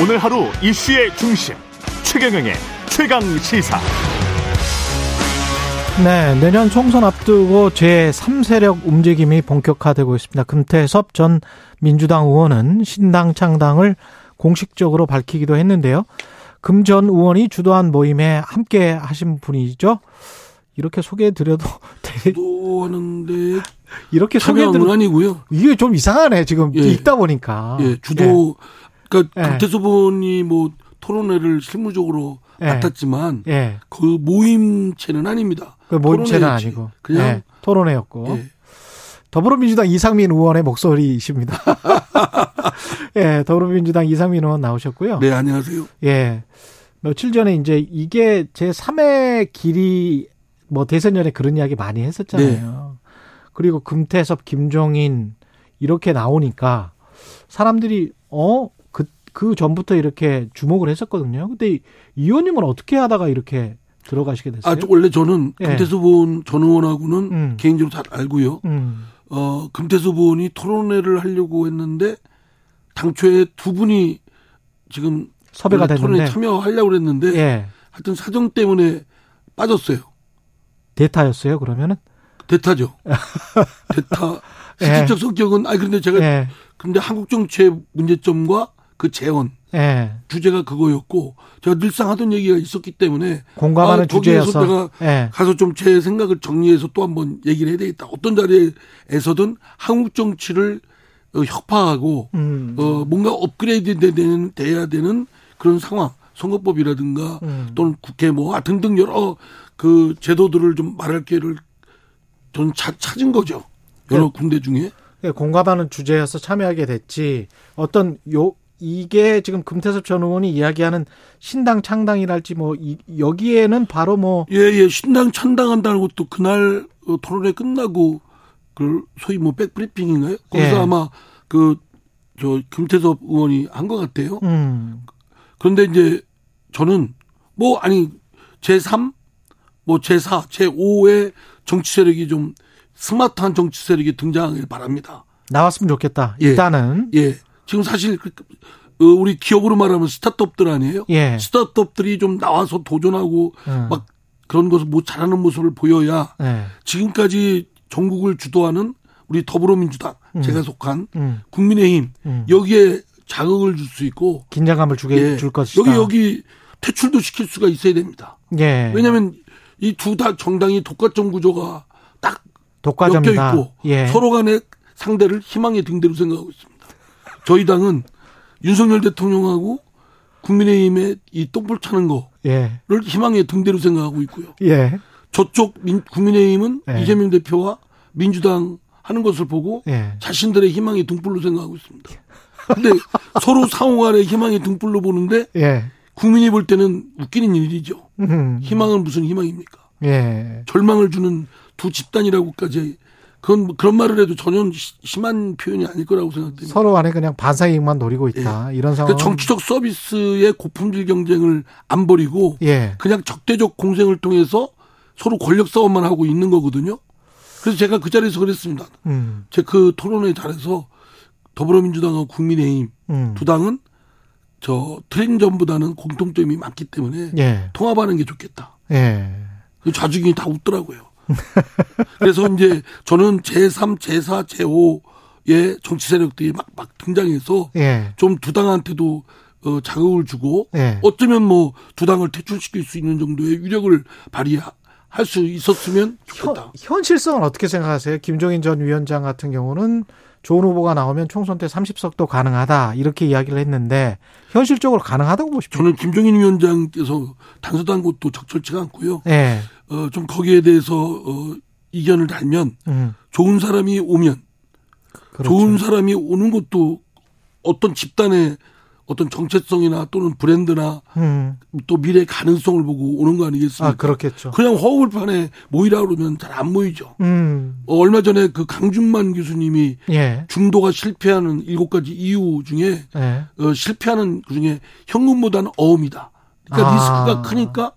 오늘 하루 이슈의 중심 최경영의 최강 시사. 네, 내년 총선 앞두고 제3세력 움직임이 본격화되고 있습니다. 금태섭 전 민주당 의원은 신당 창당을 공식적으로 밝히기도 했는데요. 금 전 의원이 주도한 모임에 함께 하신 분이죠. 이렇게 소개해 드려도 또 하는데 이렇게 소개해 참여한 건 드려 아니고요. 이게 좀 이상하네 지금 예. 읽다 보니까. 예, 주도 그러니까 예. 금태섭 의원이 뭐 토론회를 실무적으로 예. 맡았지만 예. 예. 그 모임체는 아닙니다. 그 모임체는. 아니고 그냥 예, 토론회였고 예. 더불어민주당 이상민 의원의 목소리이십니다. 예, 더불어민주당 이상민 의원 나오셨고요. 네, 안녕하세요. 예. 며칠 전에 이제 이게 제 3의 길이 뭐 대선 전에 그런 이야기 많이 했었잖아요. 그리고 금태섭, 김종인 이렇게 나오니까 사람들이 어? 그, 그 전부터 이렇게 주목을 했었거든요. 근데 이 의원님은 어떻게 하다가 이렇게 들어가시게 됐어요? 아, 저 원래 저는 예. 금태섭 의원 전 의원하고는 음. 개인적으로 잘 알고요. 음. 어, 금태섭 의원이 토론회를 하려고 했는데 당초에 두 분이 지금 섭외가 됐는데. 참여하려고 그랬는데 예. 하여튼 사정 때문에 빠졌어요. 대타였어요, 그러면은? 대타죠. 대타. 예. 실질적 성격은 아니 근데 제가 예. 근데 한국 정치의 문제점과 그 재원 예. 주제가 그거였고 제가 늘상 하던 얘기가 있었기 때문에 공감하는 아, 주제여서. 내가 예. 가서 좀 제 생각을 정리해서 또 한번 얘기를 해야 되겠다. 어떤 자리에서든 한국 정치를 어, 협파하고 음. 어 뭔가 업그레이드 되는 돼야 되는 그런 상황. 선거법이라든가 음. 또는 국회 뭐 아, 등등 여러 그 제도들을 좀 말할 기회를 전 차- 찾은 거죠. 여러 네. 군데 중에. 예, 공감하는 주제여서 참여하게 됐지. 어떤 요 이게 지금 금태섭 전 의원이 이야기하는 신당 창당이랄지 뭐 이, 여기에는 바로 뭐 예, 예, 신당 찬당한다는 것도 그날 어, 토론회 끝나고 그 소위 뭐 백브리핑인가요? 거기서 예. 아마 그 저 금태섭 의원이 한 것 같아요. 음, 그런데 이제 저는 뭐 아니 제3, 뭐 제4, 제5의 정치 세력이 좀 스마트한 정치 세력이 등장하길 바랍니다. 나왔으면 좋겠다. 예. 일단은 예. 지금 사실 그, 어, 우리 기업으로 말하면 스타트업들 아니에요? 예. 스타트업들이 좀 나와서 도전하고 음. 막 그런 것을 뭐 잘하는 모습을 보여야 예. 지금까지 전국을 주도하는 우리 더불어민주당 제가 속한 음, 국민의힘 음. 여기에 자극을 줄 수 있고 긴장감을 주게 예, 줄 것이다. 여기 여기 퇴출도 시킬 수가 있어야 됩니다. 예. 왜냐하면 이 두 다 정당이 독과점 구조가 딱 엮여 독과점이다. 있고 예. 서로 간의 상대를 희망의 등대로 생각하고 있습니다. 저희 당은 윤석열 대통령하고 국민의힘의 이 똥볼 차는 거를 예. 희망의 등대로 생각하고 있고요. 예. 저쪽 민- 국민의힘은 예. 이재명 대표와 민주당 하는 것을 보고 예. 자신들의 희망의 등불로 생각하고 있습니다. 근데 서로 상호 간의 희망의 등불로 보는데 예. 국민이 볼 때는 웃기는 일이죠. 음. 희망은 무슨 희망입니까? 예. 절망을 주는 두 집단이라고까지 그건 뭐 그런 말을 해도 전혀 시- 심한 표현이 아닐 거라고 생각됩니다. 서로 간에 그냥 반사이익만 노리고 있다. 이런 상황. 그 정치적 서비스의 고품질 경쟁을 안 버리고 예. 그냥 적대적 공생을 통해서 서로 권력 싸움만 하고 있는 거거든요. 그래서 제가 그 자리에서 그랬습니다. 음. 제그 토론회 잘해서 더불어민주당과 국민의힘 음. 두 당은 저 트렌 전보다는 공통점이 많기 때문에 예. 통합하는 게 좋겠다. 예. 그 좌중이 다 웃더라고요. 그래서 이제 저는 제3, 제4, 제5의 정치 세력들이 막, 막 등장해서 예. 좀 두 당한테도 어, 자극을 주고 예. 어쩌면 뭐 두 당을 퇴출시킬 수 있는 정도의 위력을 발휘할 수 있었으면 현, 좋겠다. 현실성은 어떻게 생각하세요? 김종인 전 위원장 같은 경우는 좋은 후보가 나오면 총선 때 30석도 가능하다 이렇게 이야기를 했는데 현실적으로 가능하다고 보십니까? 저는 김종인 위원장께서 단서단 것도 적절치가 않고요. 예. 어, 좀 거기에 대해서 어, 이견을 달면 음. 좋은 사람이 오면 그렇죠. 좋은 사람이 오는 것도 어떤 집단의 어떤 정체성이나 또는 브랜드나 음. 또 미래 가능성을 보고 오는 거 아니겠습니까? 아, 그렇겠죠. 그냥 허허벌판에 모이라 그러면 잘 안 모이죠. 음. 어, 얼마 전에 그 강준만 교수님이 예. 중도가 실패하는 일곱 가지 이유 중에 예. 어, 실패하는 그 중에 현금보다는 어음이다. 그러니까 아. 리스크가 크니까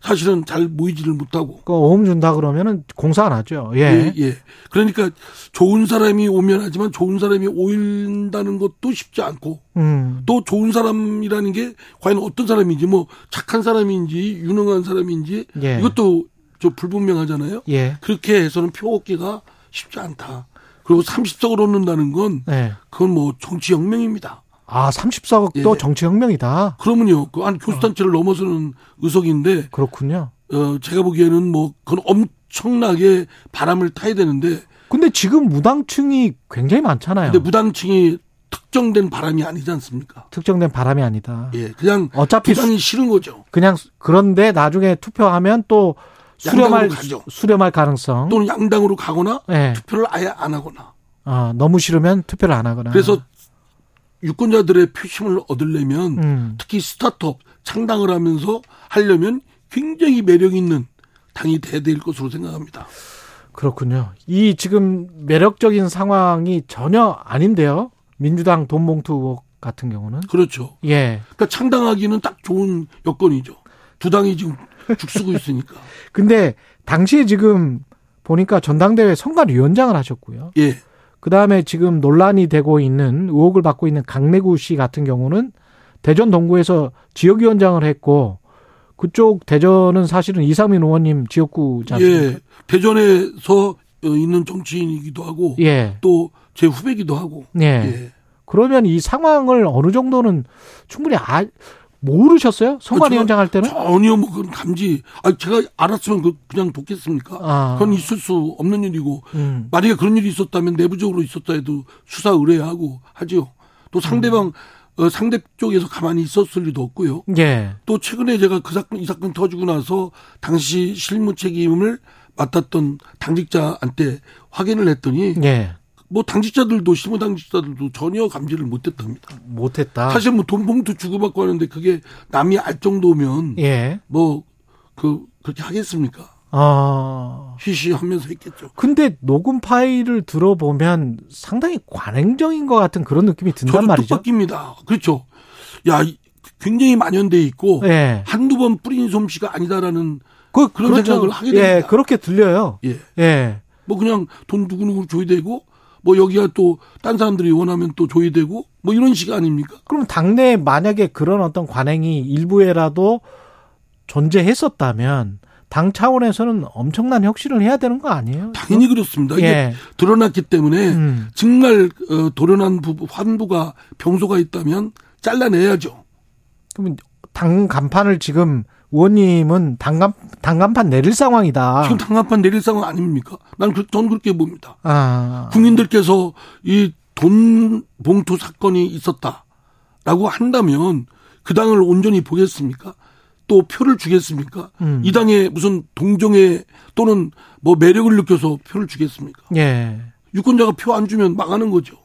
사실은 잘 모이지를 못하고. 그 오음 준다 그러면은 공사 안 하죠. 예. 예, 예. 그러니까 좋은 사람이 오면 하지만 좋은 사람이 오인다는 것도 쉽지 않고 음. 또 좋은 사람이라는 게 과연 어떤 사람인지 뭐 착한 사람인지 유능한 사람인지 예. 이것도 저 불분명하잖아요. 예. 그렇게 해서는 표 얻기가 쉽지 않다. 그리고 30석을 얻는다는 건 예. 그건 뭐 정치 혁명입니다. 아, 34억도 예. 정치 혁명이다. 그러면요, 그한 교수단체를 넘어서는 의석인데, 그렇군요. 어, 제가 보기에는 뭐, 그건 엄청나게 바람을 타야 되는데, 근데 지금 무당층이 굉장히 많잖아요. 근데 무당층이 특정된 바람이 아니지 않습니까? 특정된 바람이 아니다. 예, 그냥 어차피 부당이 싫은 거죠. 그냥 그런데 나중에 투표하면 또 수렴할 가죠. 수렴할 가능성. 또는 양당으로 가거나 예. 투표를 아예 안 하거나. 아, 너무 싫으면 투표를 안 하거나. 그래서 유권자들의 표심을 얻으려면 음. 특히 스타트업 창당을 하면서 하려면 굉장히 매력 있는 당이 돼야 될 것으로 생각합니다. 그렇군요. 이 지금 매력적인 상황이 전혀 아닌데요. 민주당 돈봉투 의혹 같은 경우는. 그렇죠. 예. 그러니까 창당하기는 딱 좋은 여건이죠. 두 당이 지금 죽쓰고 있으니까. 근데 당시에 지금 보니까 전당대회 선관위원장을 하셨고요. 예. 그 다음에 지금 논란이 되고 있는 의혹을 받고 있는 강내구 씨 같은 경우는 대전 동구에서 지역위원장을 했고 그쪽 대전은 사실은 이상민 의원님 지역구잖아요. 예. 대전에서 어, 있는 정치인이기도 하고 예. 또 제 후배기도 하고. 예. 예. 그러면 이 상황을 어느 정도는 충분히 아, 모르셨어요? 선관위원장 할 때는? 전혀 뭐 그런 감지. 아 제가 알았으면 그 그냥 돕겠습니까? 아. 그건 있을 수 없는 일이고 음. 만약에 그런 일이 있었다면 내부적으로 있었다 해도 수사 의뢰하고 하지요. 또 상대방 어, 상대 쪽에서 가만히 있었을 리도 없고요. 예. 또 최근에 제가 그 사건 이 사건 터지고 나서 당시 실무 책임을 맡았던 당직자한테 확인을 했더니 예. 뭐 당직자들도 실무 당직자들도 전혀 감지를 못했답니다. 못했다. 사실 뭐 돈 봉투 주고받고 하는데 그게 남이 알 정도면 예. 뭐그 그렇게 하겠습니까? 아. 쉬쉬하면서 했겠죠. 근데 녹음 파일을 들어보면 상당히 관행적인 것 같은 그런 느낌이 든단 말이죠. 뜻밖입니다. 그렇죠. 야 이- 굉장히 만연돼 있고 예. 한두 번 뿌린 솜씨가 아니다라는 그, 그런 그렇죠. 생각을 하게 예, 됩니다. 그렇게 들려요. 예. 예. 뭐 그냥 돈 누구누구 줘야 되고 뭐 여기가 또 딴 사람들이 원하면 또 줘야 되고 뭐 이런 식 아닙니까? 그럼 당내에 만약에 그런 어떤 관행이 일부에라도 존재했었다면 당 차원에서는 엄청난 혁신을 해야 되는 거 아니에요? 당연히 그렇습니다. 이게 예. 드러났기 때문에 음. 정말 어, 도련한 부부, 환부가 병소가 있다면 잘라내야죠. 그러면 당 간판을 지금 의원님은 당간 당간판 내릴 상황이다. 지금 당합판 내릴 상황 아닙니까? 난 그, 전 그렇게 봅니다. 아. 국민들께서 이 돈 봉투 사건이 있었다라고 한다면 그 당을 온전히 보겠습니까? 또 표를 주겠습니까? 음. 이 당에 무슨 동정에 또는 뭐 매력을 느껴서 표를 주겠습니까? 예. 유권자가 표 안 주면 망하는 거죠.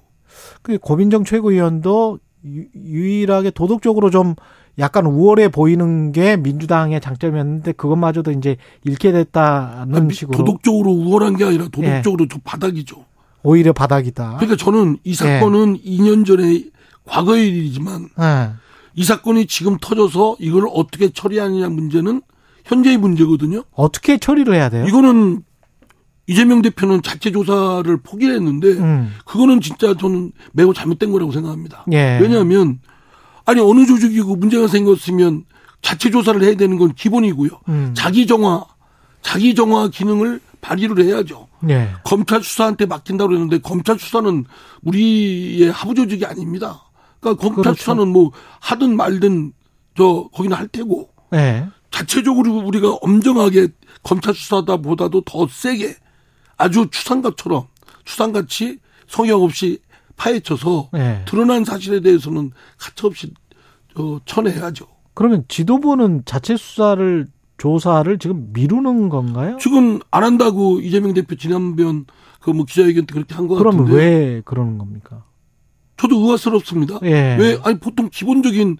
그 고민정 최고위원도 유- 유일하게 도덕적으로 좀 약간 우월해 보이는 게 민주당의 장점이었는데 그것마저도 이제 잃게 됐다는 아니, 식으로 도덕적으로 우월한 게 아니라 도덕적으로 저 바닥이죠. 오히려 바닥이다. 그러니까 저는 이 사건은 2년 전에 과거의 일이지만 예. 이 사건이 지금 터져서 이걸 어떻게 처리하느냐 문제는 현재의 문제거든요. 어떻게 처리를 해야 돼요? 이거는 이재명 대표는 자체 조사를 포기했는데 음. 그거는 진짜 저는 매우 잘못된 거라고 생각합니다. 예. 왜냐하면 아니 어느 조직이고 문제가 생겼으면 자체 조사를 해야 되는 건 기본이고요. 음. 자기 정화, 자기 정화 기능을 발휘를 해야죠. 예. 검찰 수사한테 맡긴다고 그러는데 검찰 수사는 우리의 하부 조직이 아닙니다. 그러니까 검찰 그렇죠. 수사는 뭐 하든 말든 저 거기는 할 테고 예. 자체적으로 우리가 엄정하게 검찰 수사다 보다도 더 세게 아주 추상같처럼 추상같이 성역 없이 파헤쳐서 예. 드러난 사실에 대해서는 가차없이 어, 쳐내야죠. 그러면 지도부는 자체 수사를 조사를 지금 미루는 건가요? 지금 안 한다고 이재명 대표 지난번 그 뭐 기자회견 때 그렇게 한것 그러면 같은데 왜 그러는 겁니까? 저도 의아스럽습니다. 예. 왜 아니 보통 기본적인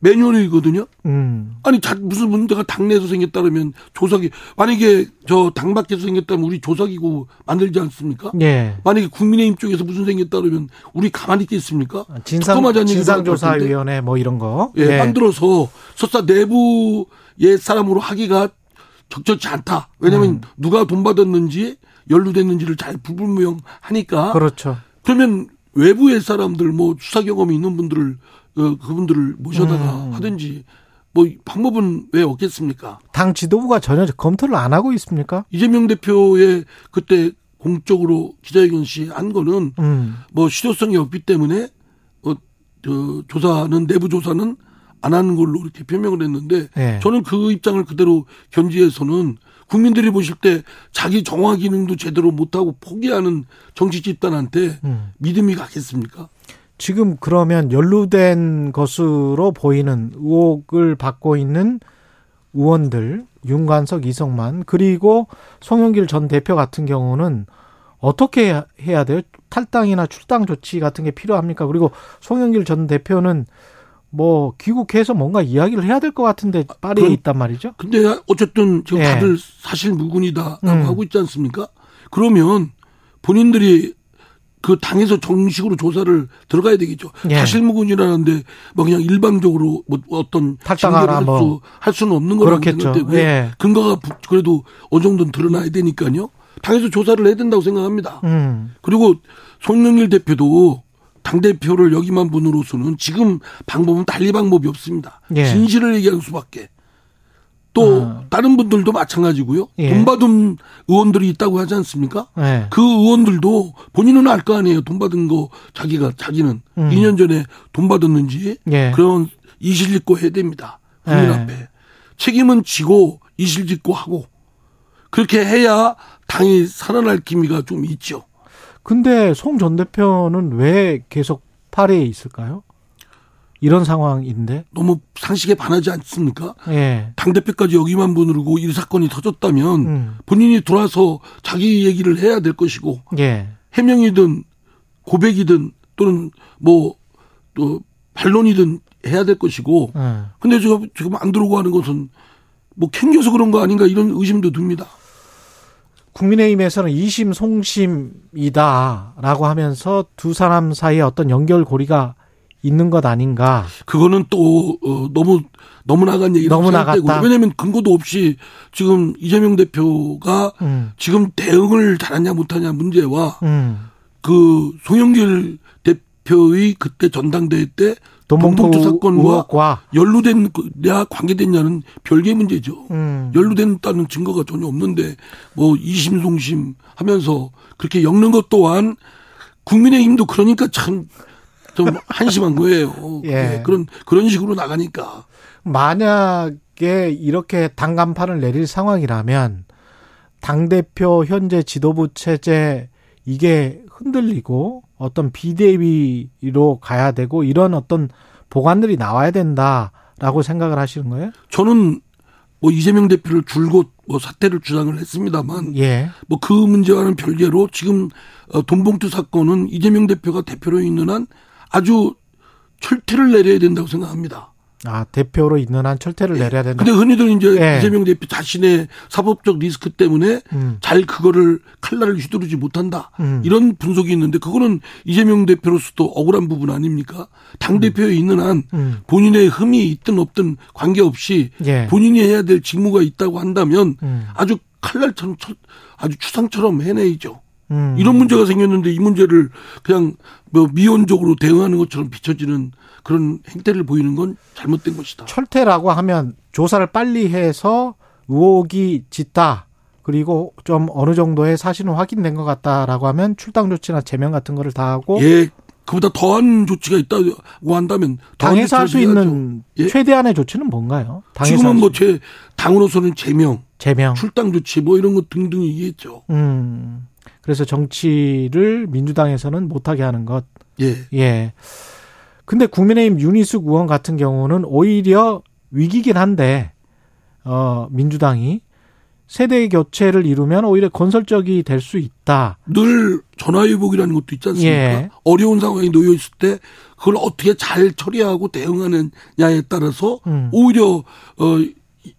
매뉴얼이거든요. 음. 아니 자, 무슨 문제가 당내에서 생겼다면 조사기 만약에 저 당 밖에서 생겼다면 우리 조사기구 만들지 않습니까? 예. 만약에 국민의힘 쪽에서 무슨 생겼다면 우리 가만히 있겠습니까? 진상 특검하자는 얘기도 진상조사위원회 뭐 이런 거. 예, 만들어서 설사 내부의 사람으로 하기가 적절치 않다. 왜냐하면 음. 누가 돈 받았는지 연루됐는지를 잘 불분명하니까. 그렇죠. 그러면 외부의 사람들 뭐 수사 경험이 있는 분들을 어, 그분들을 모셔다가 음. 하든지 뭐 방법은 왜 없겠습니까? 당 지도부가 전혀 검토를 안 하고 있습니까? 이재명 대표의 그때 공적으로 기자회견 시한 거는 음. 뭐 실효성이 없기 때문에 어, 저 조사는 내부 조사는 안 하는 걸로 이렇게 표명을 했는데 네. 저는 그 입장을 그대로 견지해서는 국민들이 보실 때 자기 정화 기능도 제대로 못하고 포기하는 정치 집단한테 음. 믿음이 가겠습니까? 지금 그러면 연루된 것으로 보이는 의혹을 받고 있는 의원들 윤관석, 이성만 그리고 송영길 전 대표 같은 경우는 어떻게 해야 돼요? 탈당이나 출당 조치 같은 게 필요합니까? 그리고 송영길 전 대표는 뭐 귀국해서 뭔가 이야기를 해야 될 것 같은데 파리에 그, 있단 말이죠. 근데 어쨌든 지금 예. 다들 사실 무근이다라고 음. 하고 있지 않습니까? 그러면 본인들이 그 당에서 정식으로 조사를 들어가야 되겠죠. 예. 사실무근이라는데 뭐 그냥 일방적으로 뭐 어떤 탈당하라 뭐. 할 수는 없는 거라고 생각되고 예. 근거가 그래도 어느 정도는 드러나야 되니까요. 당에서 조사를 해야 된다고 생각합니다. 음. 그리고 송영길 대표도 당 대표를 여기만 분으로서는 지금 방법은 달리 방법이 없습니다. 예. 진실을 얘기할 수밖에. 또 어. 다른 분들도 마찬가지고요. 예. 돈 받은 의원들이 있다고 하지 않습니까? 예. 그 의원들도 본인은 알 거 아니에요. 돈 받은 거 자기가 자기는 음. 2년 전에 돈 받았는지 예. 그런 이실짓고 해야 됩니다. 국민 예. 앞에 책임은 지고 이실짓고 하고 그렇게 해야 당이 살아날 기미가 좀 있죠. 근데 송 전 대표는 왜 계속 파리에 있을까요? 이런 상황인데 너무 상식에 반하지 않습니까? 예. 당 대표까지 여기만 보느르고 이 사건이 터졌다면 음. 본인이 돌아서 자기 얘기를 해야 될 것이고 예. 해명이든 고백이든 또는 뭐또 반론이든 해야 될 것이고 예. 근데 저 지금 안 들어오고 하는 것은 뭐 캥겨서 그런 거 아닌가 이런 의심도 듭니다. 국민의힘에서는 이심 송심이다라고 하면서 두 사람 사이에 어떤 연결고리가 있는 것 아닌가. 그거는 또 어, 너무 너무 나간 얘기 너무 나갔다. 왜냐하면 근거도 없이 지금 이재명 대표가 음. 지금 대응을 잘하냐 못하냐 문제와 음. 그 송영길 대표의 그때 전당대회 때 돈봉투 사건과. 연루된 냐 관계됐냐는 별개의 문제죠. 음. 연루됐다는 증거가 전혀 없는데 뭐 이심송심 하면서 그렇게 엮는 것 또한 국민의힘도 그러니까 참 좀 한심한 거예요. 예. 예. 그런 그런 식으로 나가니까. 만약에 이렇게 당 간판을 내릴 상황이라면 당 대표 현재 지도부 체제 이게 흔들리고 어떤 비대위로 가야 되고 이런 어떤 보관들이 나와야 된다라고 생각을 하시는 거예요? 저는 뭐 이재명 대표를 줄곧 뭐 사퇴를 주장을 했습니다만 예. 뭐 그 문제와는 별개로 지금 어, 돈봉투 사건은 이재명 대표가 대표로 있는 한 아주 철퇴를 내려야 된다고 생각합니다. 아, 대표로 있는 한 철퇴를 예. 내려야 된다. 근데 흔히들 이제 예. 이재명 대표 자신의 사법적 리스크 때문에 음. 잘 그거를 칼날을 휘두르지 못한다. 음. 이런 분석이 있는데 그거는 이재명 대표로서도 억울한 부분 아닙니까? 당대표에 음. 있는 한 음. 본인의 흠이 있든 없든 관계없이 예. 본인이 해야 될 직무가 있다고 한다면 음. 아주 칼날처럼 아주 추상처럼 해내야죠. 음. 이런 문제가 생겼는데 이 문제를 그냥 뭐 미온적으로 대응하는 것처럼 비춰지는 그런 행태를 보이는 건 잘못된 것이다. 철퇴라고 하면 조사를 빨리 해서 의혹이 짙다. 그리고 좀 어느 정도의 사실은 확인된 것 같다라고 하면 출당 조치나 제명 같은 거를 다 하고 예. 그보다 더한 조치가 있다고 한다면 당에서 할 수 있는 예? 최대한의 조치는 뭔가요? 지금은 뭐 제 당으로서는 제명, 제명, 출당 조치 뭐 이런 것 등등이 있겠죠. 음. 그래서 정치를 민주당에서는 못하게 하는 것. 예. 예. 근데 국민의힘 윤희숙 의원 같은 경우는 오히려 위기긴 한데, 어, 민주당이 세대 교체를 이루면 오히려 건설적이 될 수 있다. 늘 전화위복이라는 것도 있지 않습니까? 예. 어려운 상황에 놓여 있을 때 그걸 어떻게 잘 처리하고 대응하느냐에 따라서 음. 오히려 어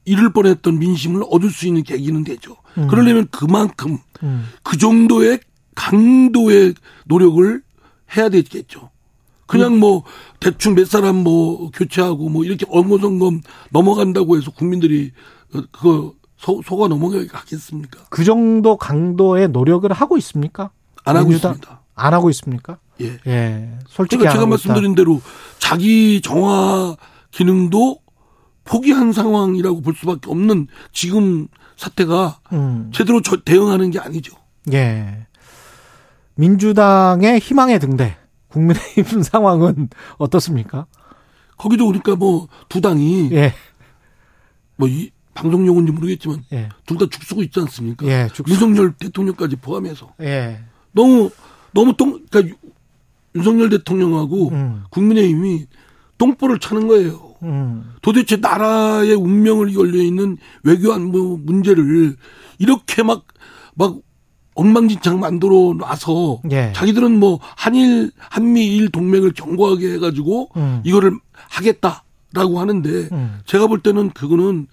잃을 뻔했던 민심을 얻을 수 있는 계기는 되죠. 음. 그러려면 그만큼 음. 그 정도의 강도의 노력을 해야 되겠죠. 그냥 음. 뭐 대충 몇 사람 뭐 교체하고 뭐 이렇게 엉거성검 넘어간다고 해서 국민들이 그거 소, 속아 넘어가겠습니까? 그 정도 강도의 노력을 하고 있습니까? 안 하고 있습니다. 안 하고 있습니까? 예. 예. 솔직히 제가, 제가 말씀드린. 대로 자기 정화 기능도 포기한 상황이라고 볼 수밖에 없는 지금 사태가 음. 제대로 저, 대응하는 게 아니죠. 예. 민주당의 희망의 등대, 국민의힘 상황은 어떻습니까? 거기도 그러니까 뭐 두 당이 예. 뭐이 방송용인지 모르겠지만 예. 둘다 죽쓰고 있지 않습니까? 예, 윤석열 대통령까지 포함해서 예. 너무 너무 똥 그러니까 윤석열 대통령하고 음. 국민의힘이 똥볼을 차는 거예요. 음. 도대체 나라의 운명을 걸려 있는 외교 안보 문제를 이렇게 막 막 엉망진창 만들어 놔서 예. 자기들은 뭐 한일 한미일 동맹을 견고하게 해가지고 음. 이거를 하겠다라고 하는데 음. 제가 볼 때는 그거는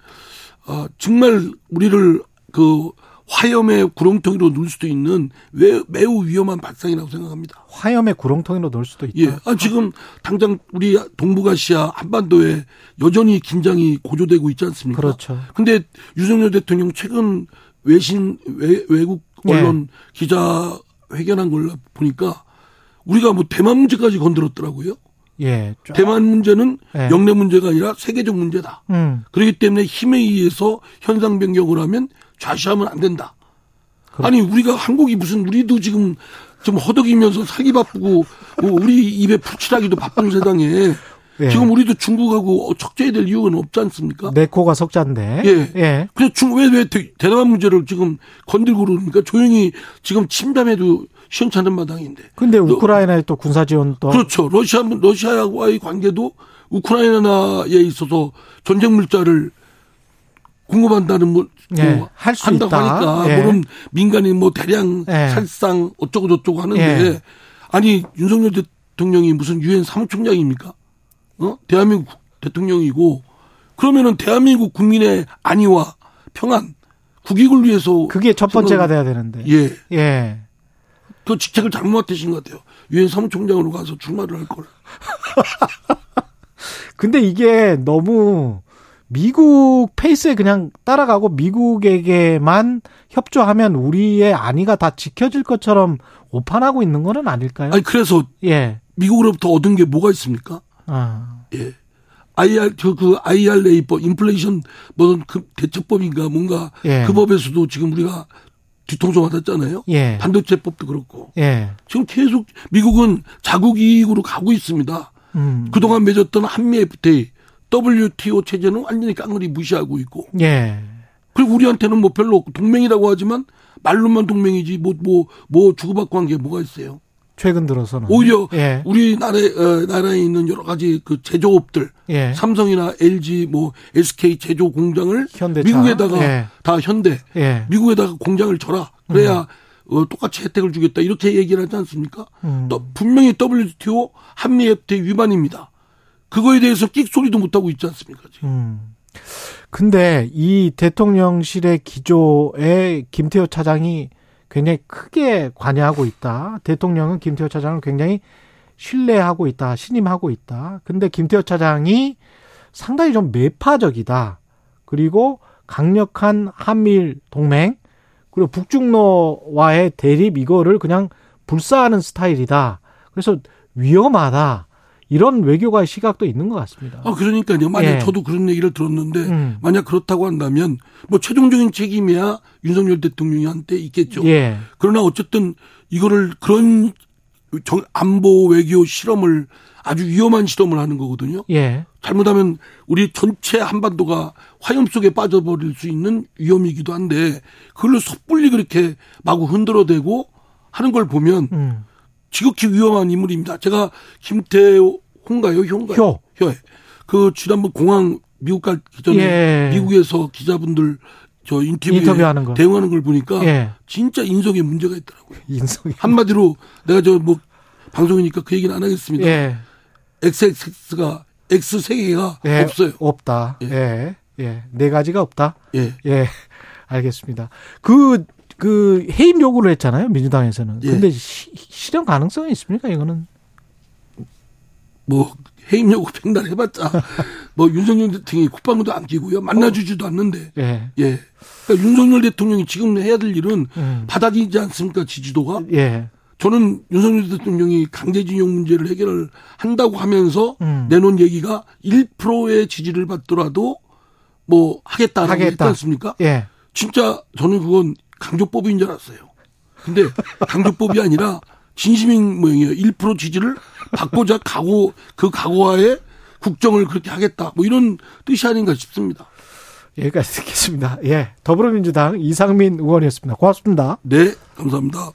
어, 정말 우리를 그 화염의 구렁텅이로 넣을 수도 있는 매, 매우 위험한 발상이라고 생각합니다. 화염의 구렁텅이로 넣을 수도 있다. 예. 아, 지금 당장 우리 동북아시아 한반도에 여전히 긴장이 고조되고 있지 않습니까? 그렇죠. 근데 유석열 대통령 최근 외신 외, 외국 언론 예. 기자 회견한 걸 보니까 우리가 뭐 대만 문제까지 건드렸더라고요. 예. 대만 문제는 예. 영내 문제가 아니라 세계적 문제다. 음. 그렇기 때문에 힘에 의해서 현상 변경을 하면 좌시하면 안 된다. 그렇... 아니 우리가 한국이 무슨 우리도 지금 좀 허덕이면서 살기 바쁘고 뭐 우리 입에 풀칠하기도 바쁜 세상에 예. 지금 우리도 중국하고 척제해야 될 이유는 없지 않습니까? 내 코가 석자인데. 예. 예. 그래서 중, 왜, 왜 대남한 문제를 지금 건들고 그러니까 조용히 지금 침담해도 시원찮은 마당인데. 근데 우크라이나에 또 군사 지원 또. 그렇죠. 러시아, 러시아와의 관계도 우크라이나에 있어서 전쟁 물자를 궁금한다는 뭐, 예, 뭐 할수 한다고 있다. 하니까 예. 물론 민간인 뭐 대량 예. 살상 어쩌고 저쩌고 하는데 예. 아니 윤석열 대통령이 무슨 유엔 사무총장입니까? 어? 대한민국 대통령이고 그러면은 대한민국 국민의 안위와 평안 국익을 위해서 그게 첫 번째가 돼야 되는데. 예. 예. 그 직책을 잘못 맡으신 것 같아요. 유엔 사무총장으로 가서 출마를 할 걸. 근데 이게 너무 미국 페이스에 그냥 따라가고 미국에게만 협조하면 우리의 안위가 다 지켜질 것처럼 오판하고 있는 거는 아닐까요? 아니 그래서 예. 미국으로부터 얻은 게 뭐가 있습니까? 아. 예. IR 저그 IRA법 인플레이션 뭐든 그 대처법인가 뭔가 예. 그 법에서도 지금 우리가 뒤통수 맞았잖아요. 예. 반도체법도 그렇고. 예. 지금 계속 미국은 자국 이익으로 가고 있습니다. 음. 그동안 맺었던 한미 FTA WTO 체제는 완전히 깡그리 무시하고 있고. 예. 그리고 우리한테는 뭐 별로 동맹이라고 하지만 말로만 동맹이지 뭐 뭐뭐 뭐, 뭐 주고받고 한 게 뭐가 있어요. 최근 들어서는 오히려 예. 우리나라에 어, 나라에 있는 여러 가지 그 제조업들 예. 삼성이나 LG 뭐 SK 제조 공장을 현대차. 미국에다가 예. 다 현대 예. 미국에다가 공장을 줘라 그래야 음. 어, 똑같이 혜택을 주겠다 이렇게 얘기를 하지 않습니까? 음. 또 분명히 WTO 한미 FTA 위반입니다. 그거에 대해서 끽 소리도 못 하고 있지 않습니까? 지금. 음. 근데 이 대통령실의 기조에 김태호 차장이 굉장히 크게 관여하고 있다. 대통령은 김태호 차장을 굉장히 신뢰하고 있다. 신임하고 있다. 근데 김태호 차장이 상당히 좀 매파적이다. 그리고 강력한 한미일 동맹 그리고 북중로와의 대립 이거를 그냥 불사하는 스타일이다. 그래서 위험하다. 이런 외교가의 시각도 있는 것 같습니다. 아, 그러니까요. 만약 예. 저도 그런 얘기를 들었는데 음. 만약 그렇다고 한다면 뭐 최종적인 책임이야 윤석열 대통령한테 있겠죠. 예. 그러나 어쨌든 이거를 그런 안보 외교 실험을 아주 위험한 실험을 하는 거거든요. 예. 잘못하면 우리 전체 한반도가 화염 속에 빠져버릴 수 있는 위험이기도 한데 그걸로 섣불리 그렇게 마구 흔들어대고 하는 걸 보면 음. 지극히 위험한 인물입니다. 제가 김태호인가요? 효인가요? 효. 효. 그 지난번 공항 미국 가기 전에 예. 미국에서 기자분들 저 인터뷰에 인터뷰하는 거. 대응하는 걸 보니까 예. 진짜 인성에 문제가 있더라고요. 인성이 한마디로 내가 저 뭐 방송이니까 그 얘기는 안 하겠습니다. 예. XX가 X 세 개가 예. 없어요. 없다. 예. 예. 예. 네 가지가 없다. 예. 예. 알겠습니다. 그 그 해임 요구를 했잖아요 민주당에서는. 예. 근데 시, 실현 가능성이 있습니까 이거는? 뭐 해임 요구 백날 해봤자 뭐 윤석열 대통령이 국방부도 안 끼고요. 만나주지도 어. 않는데. 예. 예. 그러니까 윤석열 대통령이 지금 해야 될 일은 음. 바닥이지 않습니까? 지지도가. 예. 저는 윤석열 대통령이 강제징용 문제를 해결을 한다고 하면서 음. 내놓은 얘기가 1%의 지지를 받더라도 뭐 하겠다라고 하겠다. 했지 않습니까? 예. 진짜 저는 그건 강조법인 줄 알았어요. 근데 강조법이 아니라 진심인 모양이에요. 1% 지지를 받고자 각오 그 각오하에 국정을 그렇게 하겠다. 뭐 이런 뜻이 아닌가 싶습니다. 여기까지 듣겠습니다. 예. 더불어민주당 이상민 의원이었습니다. 고맙습니다. 네, 감사합니다.